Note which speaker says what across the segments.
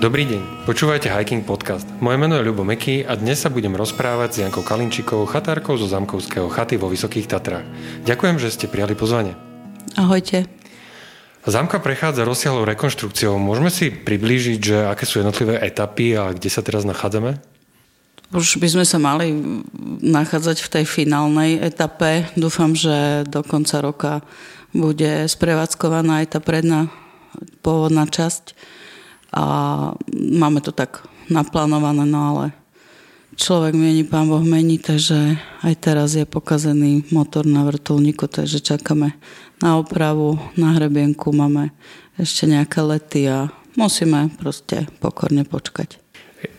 Speaker 1: Dobrý deň, počúvajte Hiking Podcast. Moje meno je Ľubo Meky a dnes sa budem rozprávať s Jankou Kalinčikou, chatárkou zo Zamkovského chaty vo Vysokých Tatrách. Ďakujem, že ste prijali pozvanie.
Speaker 2: Ahojte.
Speaker 1: Zámka prechádza rozsiahlou rekonštrukciou. Môžeme si priblížiť, že aké sú jednotlivé etapy a kde sa teraz nachádzame?
Speaker 2: Už by sme sa mali nachádzať v tej finálnej etape. Dúfam, že do konca roka bude sprevádzkovaná aj tá predná pôvodná časť a máme to tak naplánované, no ale človek mení, pán Boh mení, takže aj teraz je pokazený motor na vrtulníku, takže čakáme na opravu, na hrebienku, máme ešte nejaké lety a musíme proste pokorne počkať.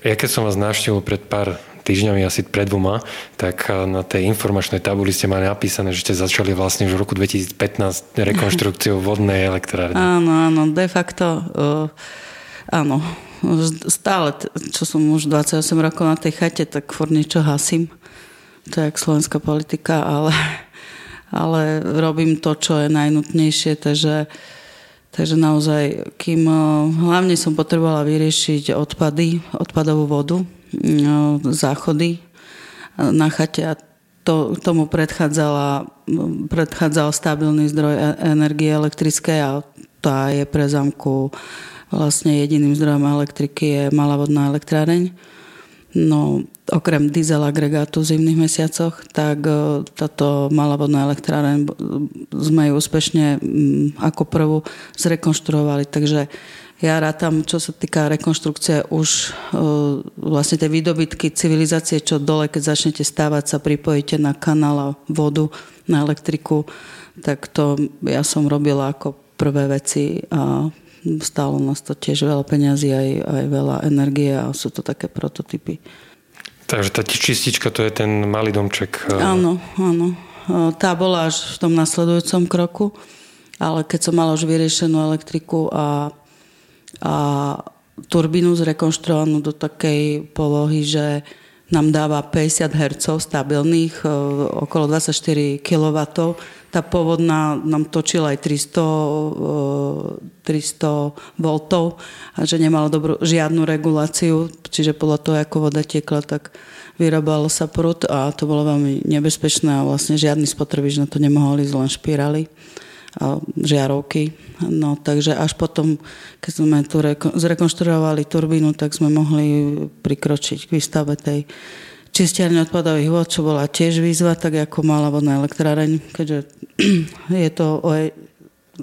Speaker 1: Ja keď som vás navštívil pred pár týždňami, asi pred dvoma, tak na tej informačnej tabuli ste mali napísané, že ste začali vlastne už v roku 2015 rekonštrukciou vodnej elektrárne.
Speaker 2: Áno, áno, de facto uh, áno, stále, čo som už 28 rokov na tej chate, tak furt niečo hasím. To je jak slovenská politika, ale, ale robím to, čo je najnutnejšie, takže, takže naozaj, kým hlavne som potrebovala vyriešiť odpady, odpadovú vodu, záchody na chate a to, tomu predchádzala, predchádzal stabilný zdroj e, energie elektrické a tá je pre zamku Vlastne jediným zdrojom elektriky je malá vodná elektráreň. No, okrem diesel agregátu v zimných mesiacoch, tak e, táto malá vodná elektráreň sme ju úspešne ako prvú zrekonštruovali. Takže ja rátam, čo sa týka rekonštrukcie, už e, vlastne tie výdobytky civilizácie, čo dole, keď začnete stávať, sa pripojíte na kanál a vodu, na elektriku, tak to ja som robila ako prvé veci a stálo nás to tiež veľa peňazí, aj, aj veľa energie a sú to také prototypy.
Speaker 1: Takže tá čistička to je ten malý domček.
Speaker 2: Eh, áno, áno. Eh, tá bola až v tom nasledujúcom kroku, ale keď som mala už vyriešenú elektriku a, a turbínu zrekonštruovanú do takej polohy, že nám dáva 50 Hz stabilných, eh, okolo 24 kW, tá pôvodná nám točila aj 300, 300 V a že nemala dobrú, žiadnu reguláciu, čiže podľa toho, ako voda tiekla, tak vyrábal sa prúd a to bolo veľmi nebezpečné a vlastne žiadny spotrebič na to nemohol ísť, len špirály žiarovky. No takže až potom, keď sme tu reko- zrekonštruovali turbínu, tak sme mohli prikročiť k výstave tej čistiarne odpadových vod, čo bola tiež výzva, tak ako mala vodná elektráreň, keďže je to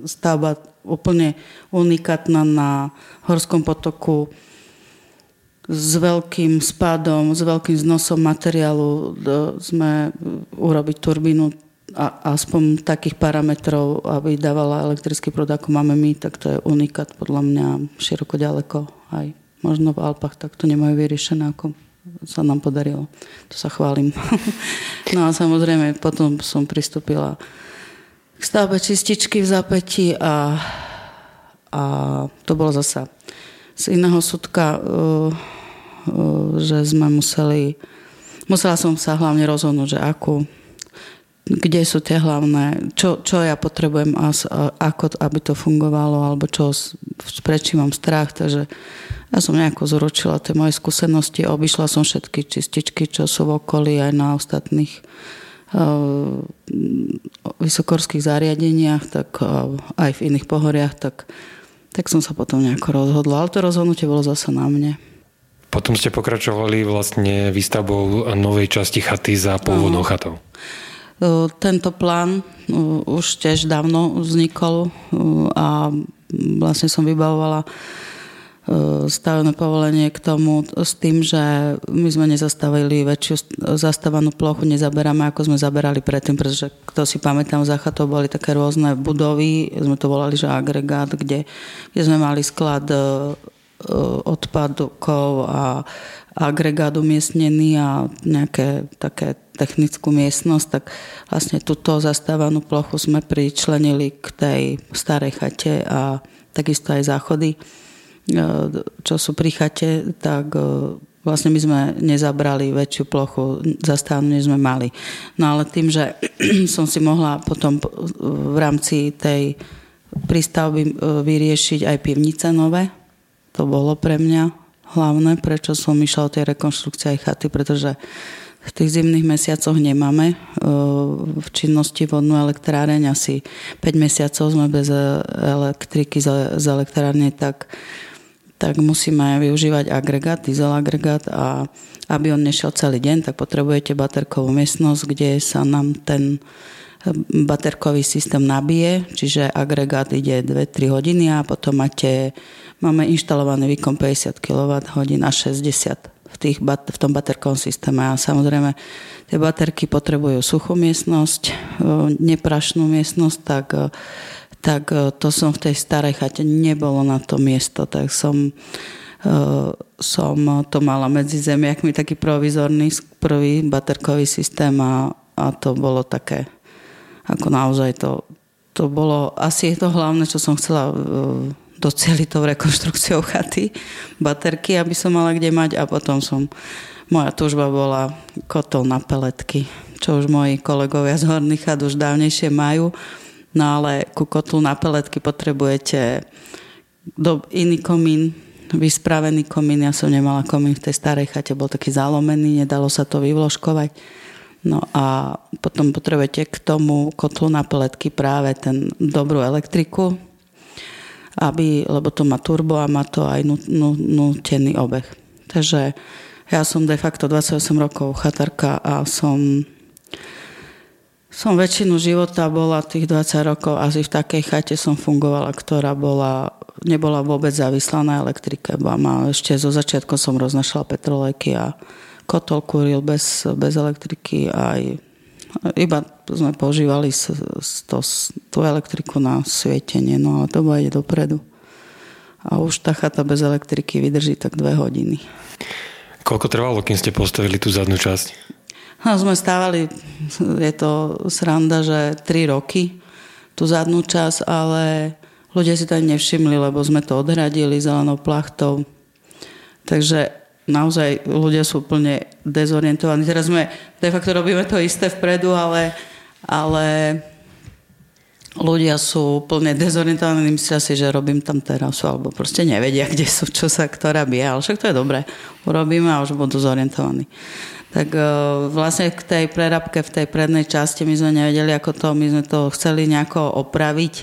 Speaker 2: stavba úplne unikátna na horskom potoku s veľkým spadom, s veľkým znosom materiálu sme urobiť turbínu a aspoň takých parametrov, aby dávala elektrický prúd, ako máme my, tak to je unikát podľa mňa široko ďaleko. Aj možno v Alpách tak to nemajú vyriešené ako sa nám podarilo. To sa chválim. no a samozrejme potom som pristúpila k stavbe čističky v zapäti a, a to bolo zasa z iného súdka, uh, uh, že sme museli, musela som sa hlavne rozhodnúť, že akú kde sú tie hlavné, čo, čo ja potrebujem a, ako, aby to fungovalo, alebo čo, prečo mám strach. Takže ja som nejako zručila tie moje skúsenosti, obišla som všetky čističky, čo sú v okolí aj na ostatných uh, vysokorských zariadeniach, tak uh, aj v iných pohoriach, tak, tak som sa potom nejako rozhodla. Ale to rozhodnutie bolo zase na mne.
Speaker 1: Potom ste pokračovali vlastne výstavbou novej časti chaty za pôvodnou chatou.
Speaker 2: Tento plán už tiež dávno vznikol a vlastne som vybavovala stavebné povolenie k tomu s tým, že my sme nezastavili väčšiu zastávanú plochu, nezaberáme ako sme zaberali predtým, pretože kto si pamätám, za chatou boli také rôzne budovy, sme to volali, že agregát, kde, kde sme mali sklad odpadkov a agregát umiestnený a nejaké také technickú miestnosť, tak vlastne túto zastávanú plochu sme pričlenili k tej starej chate a takisto aj záchody, e, čo sú pri chate, tak e, vlastne my sme nezabrali väčšiu plochu zastávanú, než sme mali. No ale tým, že som si mohla potom v rámci tej prístavby vyriešiť aj pivnice nové, to bolo pre mňa hlavné, prečo som išla o tej rekonštrukcie aj chaty, pretože v tých zimných mesiacoch nemáme v činnosti vodnú elektráreň. Asi 5 mesiacov sme bez elektriky z elektrárne, tak, tak musíme využívať agregát, diesel agregát a aby on nešiel celý deň, tak potrebujete baterkovú miestnosť, kde sa nám ten baterkový systém nabije, čiže agregát ide 2-3 hodiny a potom máte, máme inštalovaný výkon 50 kWh a 60 v, tých, v tom baterkovom systéme. A samozrejme, tie baterky potrebujú suchú miestnosť, e, neprašnú miestnosť, tak, e, tak e, to som v tej starej chate nebolo na to miesto, tak som som to mala medzi zemiakmi taký provizorný prvý baterkový systém a, a to bolo také ako naozaj to, to bolo asi to hlavné, čo som chcela uh, doceliť tou rekonštrukciou chaty, baterky, aby som mala kde mať a potom som, moja túžba bola kotol na peletky, čo už moji kolegovia z Horných chat už dávnejšie majú, no ale ku kotlu na peletky potrebujete do, iný komín, vyspravený komín, ja som nemala komín v tej starej chate, bol taký zalomený, nedalo sa to vyvložkovať No a potom potrebujete k tomu kotlu na peletky práve ten dobrú elektriku, aby, lebo to má turbo a má to aj nutený obeh. Takže ja som de facto 28 rokov chatarka a som som väčšinu života bola tých 20 rokov asi v takej chate som fungovala, ktorá bola, nebola vôbec závislá na elektrike. Má, ešte zo začiatku som roznašala petrolejky a kotol kúril bez, bez elektriky aj iba sme používali to, tú elektriku na svietenie, no ale to bude dopredu. A už tá chata bez elektriky vydrží tak dve hodiny.
Speaker 1: Koľko trvalo, kým ste postavili tú zadnú časť?
Speaker 2: No, sme stávali, je to sranda, že 3 roky tú zadnú časť, ale ľudia si to ani nevšimli, lebo sme to odhradili zelenou plachtou. Takže naozaj ľudia sú úplne dezorientovaní. Teraz sme de facto robíme to isté vpredu, ale, ale ľudia sú úplne dezorientovaní, myslia si, že robím tam terasu, alebo proste nevedia, kde sú, čo sa ktorá bije, ale však to je dobré. Urobíme a už budú zorientovaní. Tak e, vlastne k tej prerabke v tej prednej časti my sme nevedeli, ako to, my sme to chceli nejako opraviť,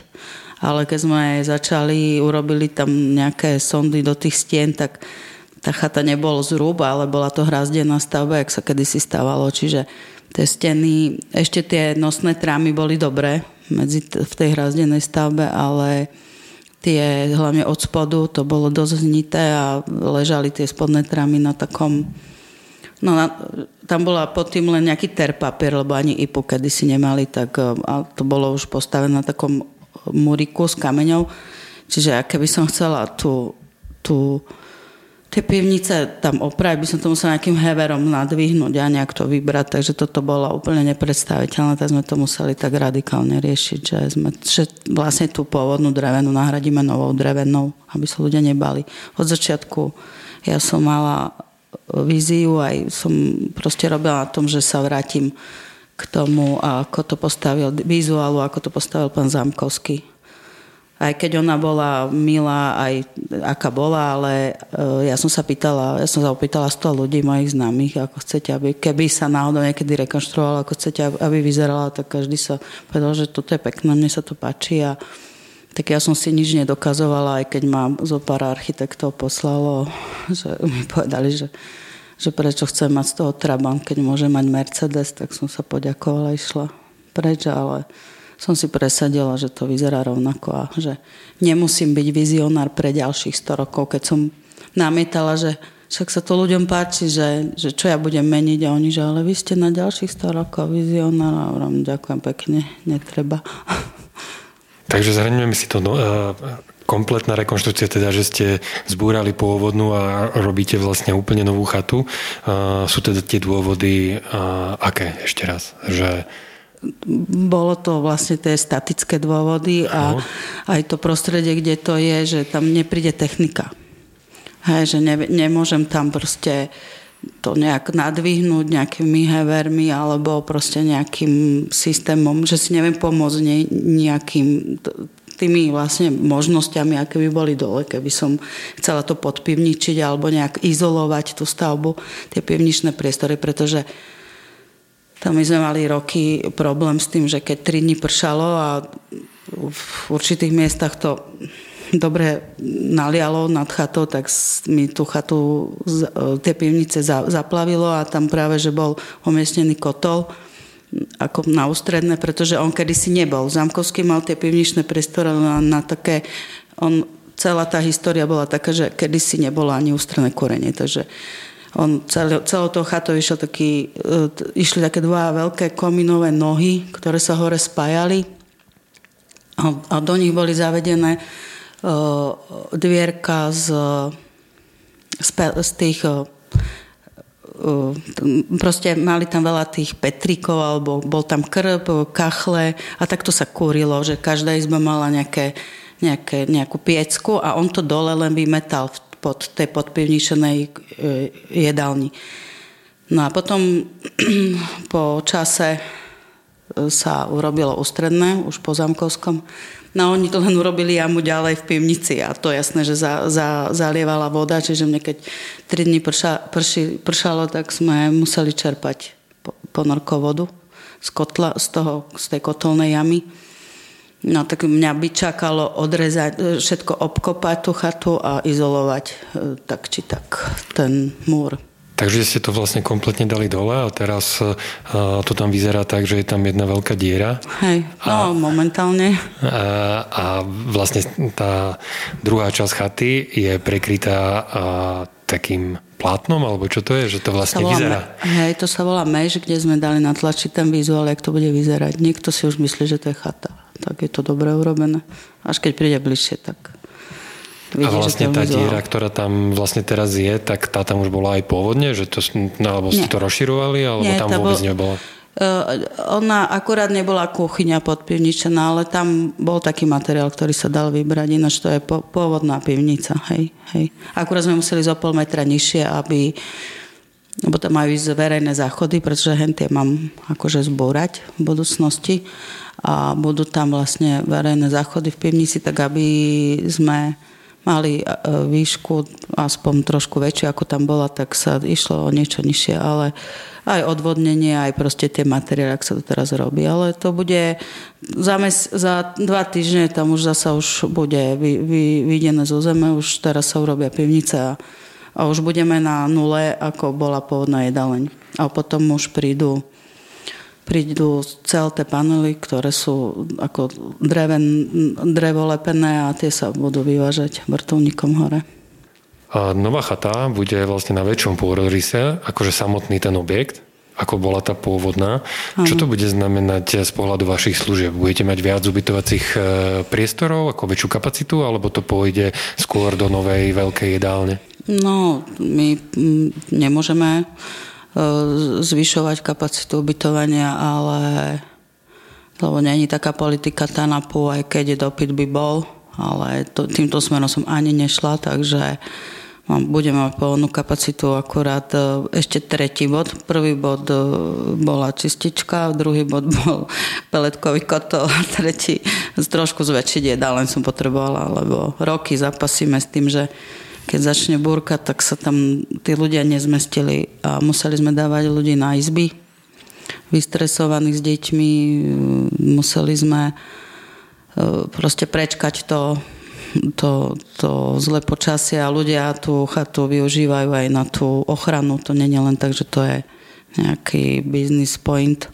Speaker 2: ale keď sme začali, urobili tam nejaké sondy do tých stien, tak tá chata nebol zrub, ale bola to hrazdená stavba, jak sa kedysi stávalo. Čiže tie steny, ešte tie nosné trámy boli dobré medzi, v tej hrazdenej stavbe, ale tie hlavne od spodu to bolo dosť znité a ležali tie spodné trámy na takom No, na, tam bola pod tým len nejaký terpapier, lebo ani IPU kedysi nemali, tak a to bolo už postavené na takom muriku s kameňou. Čiže keby som chcela tú, tú tie pivnice tam opraviť, by som to musela nejakým heverom nadvihnúť a nejak to vybrať, takže toto bolo úplne nepredstaviteľné, tak sme to museli tak radikálne riešiť, že, sme, že vlastne tú pôvodnú drevenú nahradíme novou drevenou, aby sa ľudia nebali. Od začiatku ja som mala víziu, aj som proste robila na tom, že sa vrátim k tomu, ako to postavil vizuálu, ako to postavil pán Zámkovský aj keď ona bola milá, aj aká bola, ale e, ja som sa pýtala, ja som sa opýtala 100 ľudí mojich známych, ako chcete, aby, keby sa náhodou niekedy rekonštruovala, ako chcete, aby vyzerala, tak každý sa povedal, že toto je pekné, mne sa to páči. A tak ja som si nič nedokazovala, aj keď ma zo pár architektov poslalo, že mi povedali, že, že prečo chcem mať z toho Trabant, keď môžem mať Mercedes, tak som sa poďakovala, išla preč, ale som si presadila, že to vyzerá rovnako a že nemusím byť vizionár pre ďalších 100 rokov, keď som namietala, že však sa to ľuďom páči, že, že čo ja budem meniť a oni, že ale vy ste na ďalších 100 rokov vizionár a hovorím, ďakujem pekne, netreba.
Speaker 1: Takže zhrňujeme si to no, kompletná rekonštrukcia, teda, že ste zbúrali pôvodnú a robíte vlastne úplne novú chatu. Sú teda tie dôvody, aké ešte raz? Že
Speaker 2: bolo to vlastne tie statické dôvody a aj to prostredie, kde to je, že tam nepríde technika. Hej, že ne, nemôžem tam proste to nejak nadvihnúť nejakými hevermi alebo proste nejakým systémom, že si neviem pomôcť ne, nejakým tými vlastne možnosťami, aké by boli dole, keby som chcela to podpivničiť alebo nejak izolovať tú stavbu, tie pivničné priestory, pretože tam my sme mali roky problém s tým, že keď 3 dní pršalo a v určitých miestach to dobre nalialo nad chatou, tak mi tú chatu, tie pivnice zaplavilo a tam práve, že bol umiestnený kotol ako na ústredné, pretože on kedysi nebol. Zamkovský mal tie pivničné priestory na, na také, on, celá tá história bola taká, že kedysi nebolo ani ústredné korenie, takže on celou, celou tou chatou išiel taký, uh, išli také dva veľké kominové nohy, ktoré sa hore spájali. A, a do nich boli zavedené uh, dvierka z, z, z tých uh, proste mali tam veľa tých petrikov, alebo bol tam krb, kachle a takto sa kúrilo, že každá izba mala nejaké, nejaké, nejakú piecku a on to dole len vymetal pod tej podpivničenej e, jedálni. No a potom po čase e, sa urobilo ústredné, už po Zamkovskom. No oni to len urobili jamu ďalej v pivnici a to jasné, že za, za, zalievala voda, čiže mne keď 3 dní prša, prši, pršalo, tak sme museli čerpať ponorko vodu z, kotla, z, toho, z tej kotolnej jamy. No tak mňa by čakalo odrezať, všetko obkopať tú chatu a izolovať e, tak či tak ten múr.
Speaker 1: Takže ste to vlastne kompletne dali dole a teraz uh, to tam vyzerá tak, že je tam jedna veľká diera.
Speaker 2: Hej, no a, momentálne.
Speaker 1: A, a vlastne tá druhá časť chaty je prekrytá uh, takým plátnom, alebo čo to je, že to vlastne to vyzerá?
Speaker 2: Hej, to sa volá mež, kde sme dali natlačiť ten vizuál, jak to bude vyzerať. Niekto si už myslí, že to je chata. Tak je to dobre urobené. Až keď príde bližšie, tak
Speaker 1: Vidie, a vlastne tá diera, ktorá tam vlastne teraz je, tak tá tam už bola aj pôvodne, že to, no, alebo ste to rozširovali, alebo Nie, tam vôbec bol, nebola?
Speaker 2: Ona akurát nebola kuchyňa podpivničená, ale tam bol taký materiál, ktorý sa dal vybrať, ináč to je pôvodná pivnica. Hej, hej. Akurát sme museli zo pol metra nižšie, aby lebo tam majú ísť verejné záchody, pretože hentie mám akože zbúrať v budúcnosti a budú tam vlastne verejné záchody v pivnici, tak aby sme mali e, výšku aspoň trošku väčšiu, ako tam bola, tak sa išlo o niečo nižšie, ale aj odvodnenie, aj proste tie materiály, ak sa to teraz robí. Ale to bude za, mes, za dva týždne tam už zasa už bude vy, vy, vydené zo zeme, už teraz sa urobia pivnice a, a už budeme na nule, ako bola pôvodná jedaleň. A potom už prídu prídu celé tie panely, ktoré sú ako dreven, drevo lepené a tie sa budú vyvážať vrtulníkom hore.
Speaker 1: A nová chata bude vlastne na väčšom pôdorise, akože samotný ten objekt, ako bola tá pôvodná. Ano. Čo to bude znamenať z pohľadu vašich služieb? Budete mať viac ubytovacích e, priestorov, ako väčšiu kapacitu, alebo to pôjde skôr do novej veľkej jedálne?
Speaker 2: No, my nemôžeme E, zvyšovať kapacitu ubytovania, ale lebo není taká politika TANAPu, aj keď dopyt by bol, ale to, týmto smerom som ani nešla, takže mám, budeme mať plnú kapacitu akurát e, ešte tretí bod. Prvý bod e, bola čistička, druhý bod bol peletkový kotol a tretí trošku zväčšiť jedá, len som potrebovala, lebo roky zapasíme s tým, že keď začne búrka, tak sa tam tí ľudia nezmestili a museli sme dávať ľudí na izby, vystresovaných s deťmi, museli sme e, proste prečkať to, to, to zlé počasie a ľudia tú chatu využívajú aj na tú ochranu. To nie je len tak, že to je nejaký business point,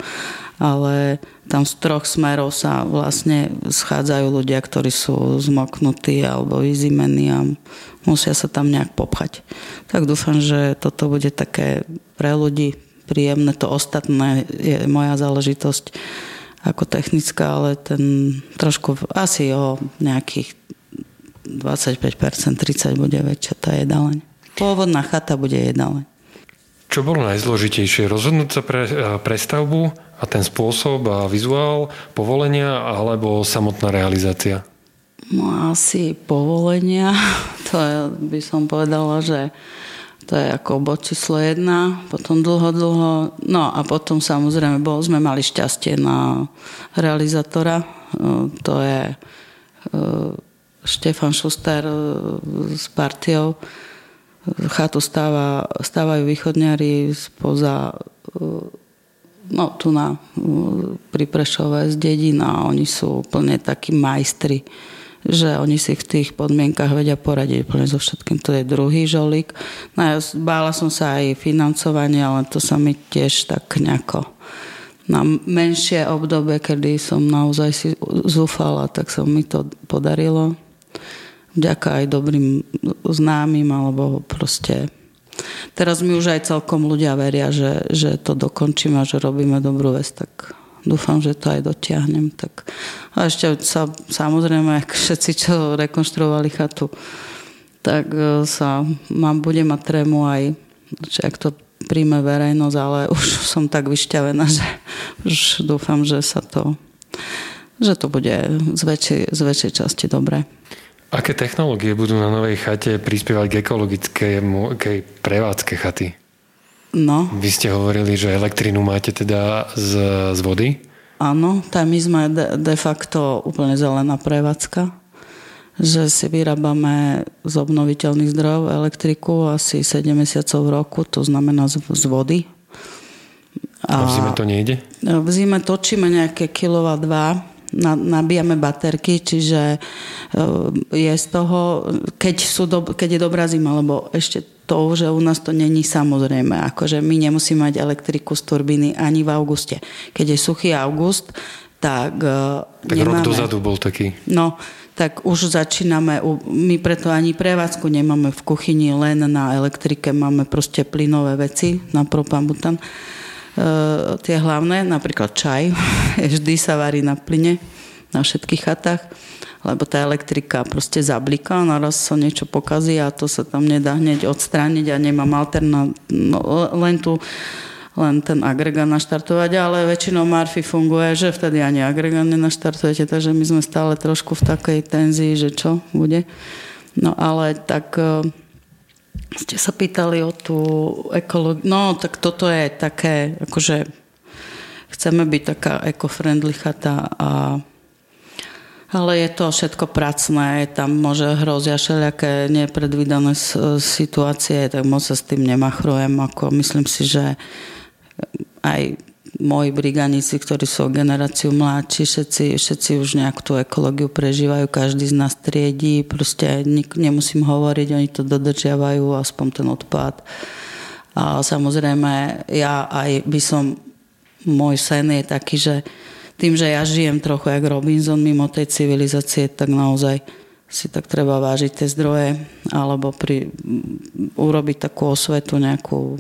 Speaker 2: ale tam z troch smerov sa vlastne schádzajú ľudia, ktorí sú zmoknutí alebo vyzimení a musia sa tam nejak popchať. Tak dúfam, že toto bude také pre ľudí príjemné. To ostatné je moja záležitosť ako technická, ale ten trošku asi o nejakých 25%, 30 bude väčšia tá jedaleň. Pôvodná chata bude jedaleň.
Speaker 1: Čo bolo najzložitejšie? Rozhodnúť sa pre, pre stavbu a ten spôsob a vizuál povolenia alebo samotná realizácia?
Speaker 2: No asi povolenia. To je, by som povedala, že to je ako bod číslo jedna, potom dlho, dlho, no a potom samozrejme bol, sme mali šťastie na realizátora, to je Štefan Šuster s partiou chatu stáva, stávajú východňari spoza no tu na pri Prešove z dedina oni sú úplne takí majstri že oni si v tých podmienkach vedia poradiť úplne so všetkým. To je druhý žolík. No ja bála som sa aj financovania, ale to sa mi tiež tak nejako na menšie obdobie, kedy som naozaj si zúfala, tak sa mi to podarilo. Vďaka aj dobrým známym, alebo proste teraz mi už aj celkom ľudia veria, že, že to dokončíme a že robíme dobrú vec, tak dúfam, že to aj dotiahnem. Tak. A ešte sa, samozrejme, ak všetci, čo rekonštruovali chatu, tak e, sa mám, budem mať trému aj, či ak to príjme verejnosť, ale už som tak vyšťavená, že už dúfam, že sa to že to bude z väčšej, z väčšej časti dobré.
Speaker 1: Aké technológie budú na novej chate prispievať k ekologickej prevádzke chaty?
Speaker 2: No.
Speaker 1: Vy ste hovorili, že elektrinu máte teda z, z vody?
Speaker 2: Áno, tam my sme de, de facto úplne zelená prevádzka že si vyrábame z obnoviteľných zdrojov elektriku asi 7 mesiacov v roku, to znamená z, z vody.
Speaker 1: A, a v zime to nejde?
Speaker 2: V zime točíme nejaké kilova dva nabíjame baterky, čiže e, je z toho, keď, sú do, keď je dobrá zima, lebo ešte to, že u nás to není samozrejme, akože my nemusíme mať elektriku z turbíny ani v auguste. Keď je suchý august, tak, e,
Speaker 1: tak nemáme. rok dozadu bol taký.
Speaker 2: No, tak už začíname, my preto ani prevádzku nemáme v kuchyni len na elektrike, máme proste plynové veci na propan-butan E, tie hlavné, napríklad čaj, vždy sa varí na plyne na všetkých chatách, lebo tá elektrika proste zabliká, naraz sa niečo pokazí a to sa tam nedá hneď odstrániť a nemám alternát, no, len tu len ten agregát naštartovať, ale väčšinou Marfy funguje, že vtedy ani agregát nenaštartujete, takže my sme stále trošku v takej tenzii, že čo bude. No ale tak e, ste sa pýtali o tú ekológiu. No, tak toto je také, akože chceme byť taká eco-friendly chata a ale je to všetko pracné, tam môže hrozia všelijaké nepredvídané situácie, tak moc sa s tým nemachrujem. Ako myslím si, že aj moji briganici, ktorí sú generáciu mladší, všetci, všetci už nejak tú ekológiu prežívajú, každý z nás triedí, proste nik, nemusím hovoriť, oni to dodržiavajú, aspoň ten odpad. A samozrejme, ja aj by som, môj sen je taký, že tým, že ja žijem trochu jak Robinson mimo tej civilizácie, tak naozaj si tak treba vážiť tie zdroje alebo pri, urobiť takú osvetu nejakú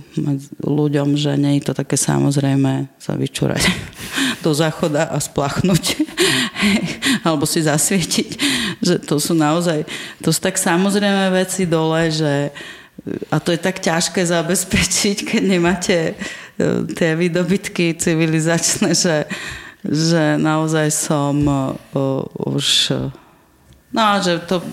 Speaker 2: ľuďom, že nie je to také samozrejme sa vyčúrať do záchoda a splachnúť alebo si zasvietiť, že to sú naozaj, to sú tak samozrejme veci dole, že a to je tak ťažké zabezpečiť, keď nemáte e, tie výdobytky civilizačné, že, že naozaj som uh, už No, že to,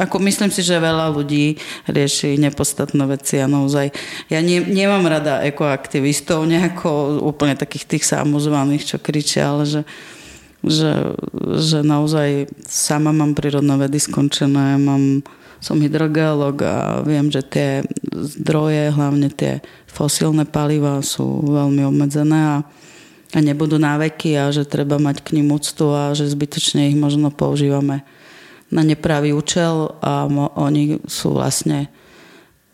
Speaker 2: ako myslím si, že veľa ľudí rieši nepodstatné veci a naozaj, ja ne, nemám rada ekoaktivistov, nejako úplne takých tých samozvaných, čo kričia, ale že, že, že naozaj sama mám prírodné vedy skončené, mám, som hydrogeolog a viem, že tie zdroje, hlavne tie fosílne paliva sú veľmi obmedzené a, a nebudú náveky a že treba mať k nim úctu a že zbytočne ich možno používame na nepravý účel a oni sú vlastne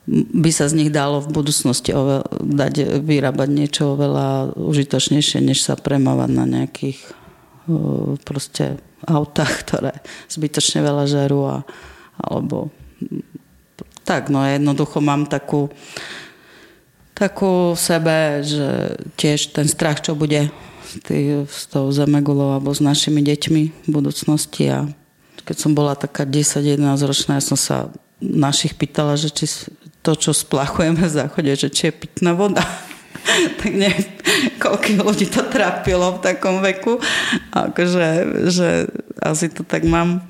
Speaker 2: by sa z nich dalo v budúcnosti oveľ, dať vyrábať niečo oveľa užitočnejšie, než sa premávať na nejakých proste autách, ktoré zbytočne veľa žerú a, alebo tak, no jednoducho mám takú takú v sebe, že tiež ten strach, čo bude tý, s tou zemegulou alebo s našimi deťmi v budúcnosti a keď som bola taká 10-11 ročná, ja som sa našich pýtala, že či to, čo splachujeme v záchode, že či je pitná voda. tak neviem, koľko ľudí to trápilo v takom veku. Akože, že asi to tak mám,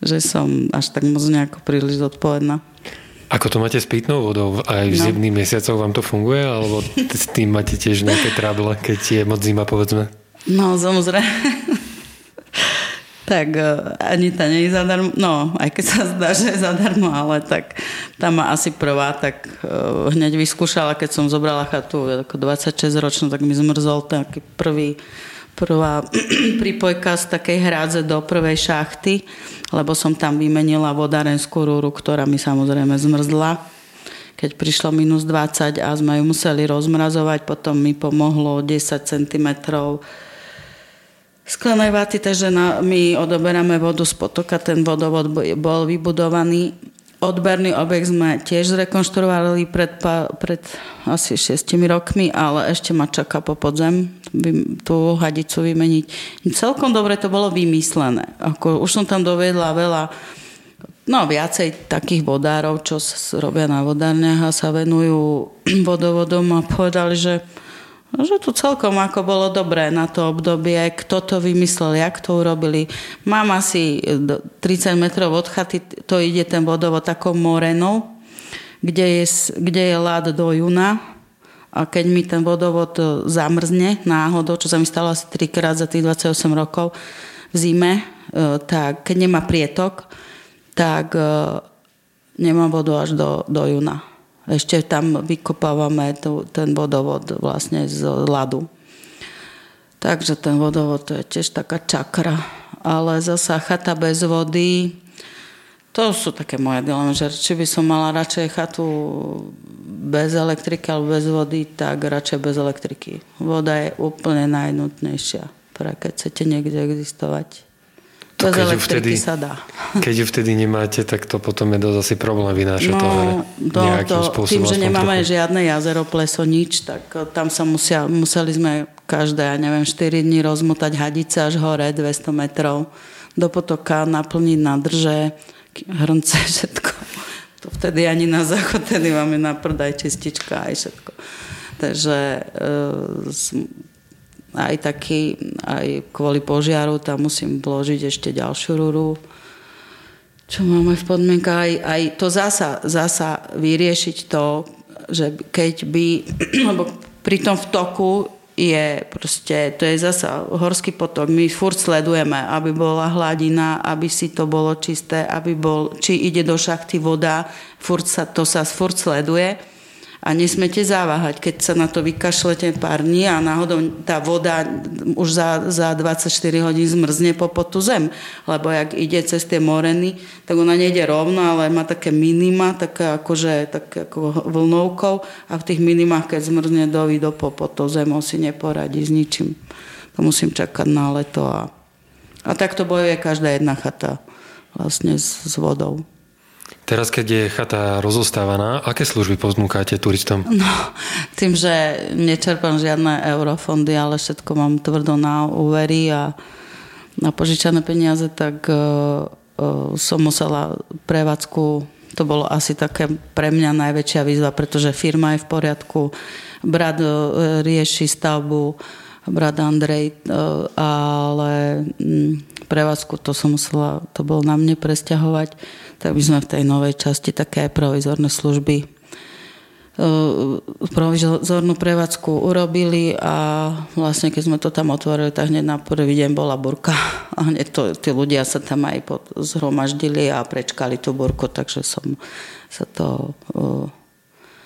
Speaker 2: že som až tak moc nejako príliš zodpovedná.
Speaker 1: Ako to máte s pitnou vodou? Aj v no. zimných mesiacoch vám to funguje? Alebo s tým máte tiež nejaké trable, keď je moc zima, povedzme?
Speaker 2: No, samozrejme tak e, ani tá nie je zadarmo, no aj keď sa zdá, že je zadarmo, ale tak tam ma asi prvá, tak uh, hneď vyskúšala, keď som zobrala chatu ako 26 ročnú, tak mi zmrzol taký prvý prvá prípojka z takej hrádze do prvej šachty, lebo som tam vymenila vodárenskú rúru, ktorá mi samozrejme zmrzla. Keď prišlo minus 20 a sme ju museli rozmrazovať, potom mi pomohlo 10 cm sklenej vaty, takže na, my odoberáme vodu z potoka, ten vodovod bol vybudovaný. Odberný objekt sme tiež zrekonštruovali pred, pred asi 6 rokmi, ale ešte ma čaká po podzem tú hadicu vymeniť. Celkom dobre to bolo vymyslené. Ako, už som tam dovedla veľa No viacej takých vodárov, čo robia na vodárniach a sa venujú vodovodom a povedali, že že to celkom ako bolo dobré na to obdobie, kto to vymyslel, jak to urobili. Mám asi 30 metrov od chaty, to ide ten vodovod takou morenou, kde je, kde je lád do juna a keď mi ten vodovod e, zamrzne náhodou, čo sa mi stalo asi trikrát za tých 28 rokov v zime, e, tak keď nemá prietok, tak e, nemám vodu až do, do juna. Ešte tam vykopávame tu, ten vodovod vlastne z ľadu. Takže ten vodovod to je tiež taká čakra. Ale zasa chata bez vody, to sú také moje dilemy, že či by som mala radšej chatu bez elektriky alebo bez vody, tak radšej bez elektriky. Voda je úplne najnutnejšia, pre keď chcete niekde existovať. To Bez keď vtedy, sa dá.
Speaker 1: Keď ju vtedy nemáte, tak to potom je dosť asi problém vynášať no, to, nejakým to, spôsobom.
Speaker 2: Tým, že nemáme trochu. žiadne jazero, pleso, nič, tak eh, tam sa musia, museli sme každé, ja neviem, 4 dní rozmotať hadice až hore, 200 metrov do potoka, naplniť nádrže, hrnce, všetko. To vtedy ani na záchod, tedy máme na prdaj čistička aj všetko. Takže e, aj taký, aj kvôli požiaru tam musím vložiť ešte ďalšiu rúru. Čo máme v podmienkach, aj, aj to zasa, zasa vyriešiť to, že keď by, lebo pri tom vtoku je proste, to je zasa horský potok, my furt sledujeme, aby bola hladina, aby si to bolo čisté, aby bol, či ide do šachty voda, furt sa, to sa furt sleduje a nesmete zaváhať, keď sa na to vykašlete pár dní a náhodou tá voda už za, za 24 hodín zmrzne po potu zem. Lebo ak ide cez tie moreny, tak ona nejde rovno, ale má také minima, také akože také ako vlnovkou a v tých minimách, keď zmrzne do do po potu zem, on si neporadí s ničím. To musím čakať na leto a, a takto bojuje každá jedna chata vlastne s, s vodou.
Speaker 1: Teraz, keď je chata rozostávaná, aké služby ponúkate turistom?
Speaker 2: No, tým, že nečerpám žiadne eurofondy, ale všetko mám tvrdo na úvery a na požičané peniaze, tak uh, uh, som musela prevádzku to bolo asi také pre mňa najväčšia výzva, pretože firma je v poriadku, brat uh, rieši stavbu, brat Andrej, ale mm, prevádzku to som musela, to bolo na mne presťahovať tak by sme v tej novej časti také provizorné služby provizornú prevádzku urobili a vlastne keď sme to tam otvorili, tak hneď na prvý deň bola burka a hneď to, tí ľudia sa tam aj pod, zhromaždili a prečkali tú burku, takže som sa to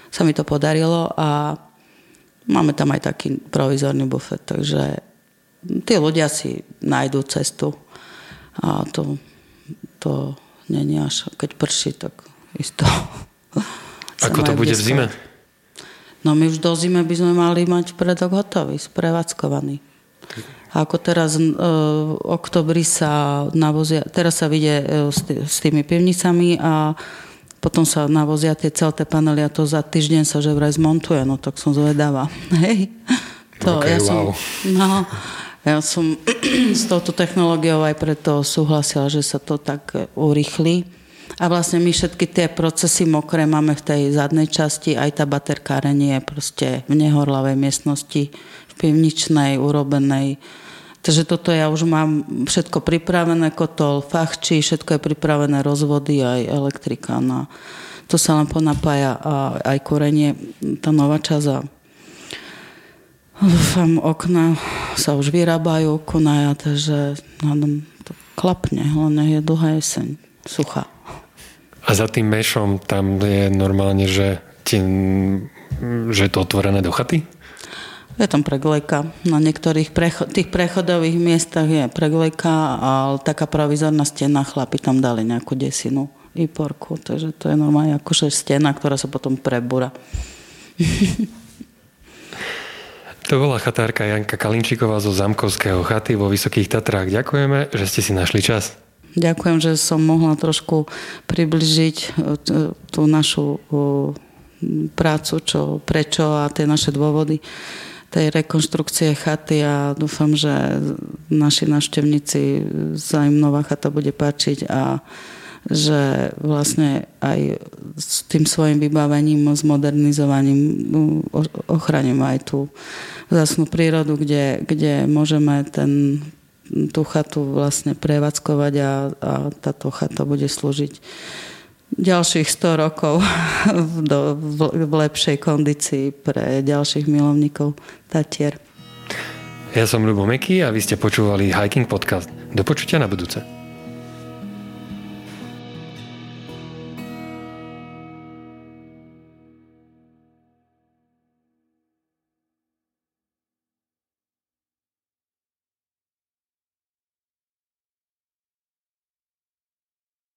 Speaker 2: sa mi to podarilo a máme tam aj taký provizorný bufet, takže tí ľudia si nájdú cestu a to, to není až keď prší, tak isto.
Speaker 1: Ako to bude v zime?
Speaker 2: No my už do zime by sme mali mať predok hotový, sprevádzkovaný. A ako teraz e, v oktobri sa navozia, teraz sa vidie e, s tými pivnicami a potom sa navozia tie celé panely a to za týždeň sa že vraj zmontuje, no tak som zvedavá. Hej.
Speaker 1: To, okay, ja wow. som,
Speaker 2: no, ja som s touto technológiou aj preto súhlasila, že sa to tak urýchli. A vlastne my všetky tie procesy mokré máme v tej zadnej časti, aj tá baterkárenie je proste v nehorlavej miestnosti, v pivničnej, urobenej. Takže toto ja už mám všetko pripravené, kotol, fachči, všetko je pripravené, rozvody, aj elektrika. Na, to sa len ponapája a aj korenie, tá nová časť Dúfam, okna sa už vyrábajú, konaja, takže hádam, to klapne, len je dlhá jeseň, suchá.
Speaker 1: A za tým mešom tam je normálne, že, ti, že je to otvorené do chaty?
Speaker 2: Je tam preglejka. Na niektorých precho- tých prechodových miestach je preglejka, ale taká provizorná stena, chlapi tam dali nejakú desinu i porku, takže to je normálne akože stena, ktorá sa potom prebúra.
Speaker 1: To bola chatárka Janka Kalinčíková zo Zamkovského chaty vo Vysokých Tatrách. Ďakujeme, že ste si našli čas.
Speaker 2: Ďakujem, že som mohla trošku približiť e, tú našu prácu, čo, prečo a tie naše dôvody tej rekonštrukcie chaty a dúfam, že naši návštevníci sa im nová chata bude páčiť a že vlastne aj s tým svojim vybavením, s modernizovaním ochraním aj tú zásnu prírodu, kde, kde môžeme ten, tú chatu vlastne prevádzkovať a, a táto chata bude slúžiť ďalších 100 rokov do, v, v lepšej kondícii pre ďalších milovníkov Tatier.
Speaker 1: Ja som Ľubo Meky a vy ste počúvali Hiking Podcast. Do počutia na budúce.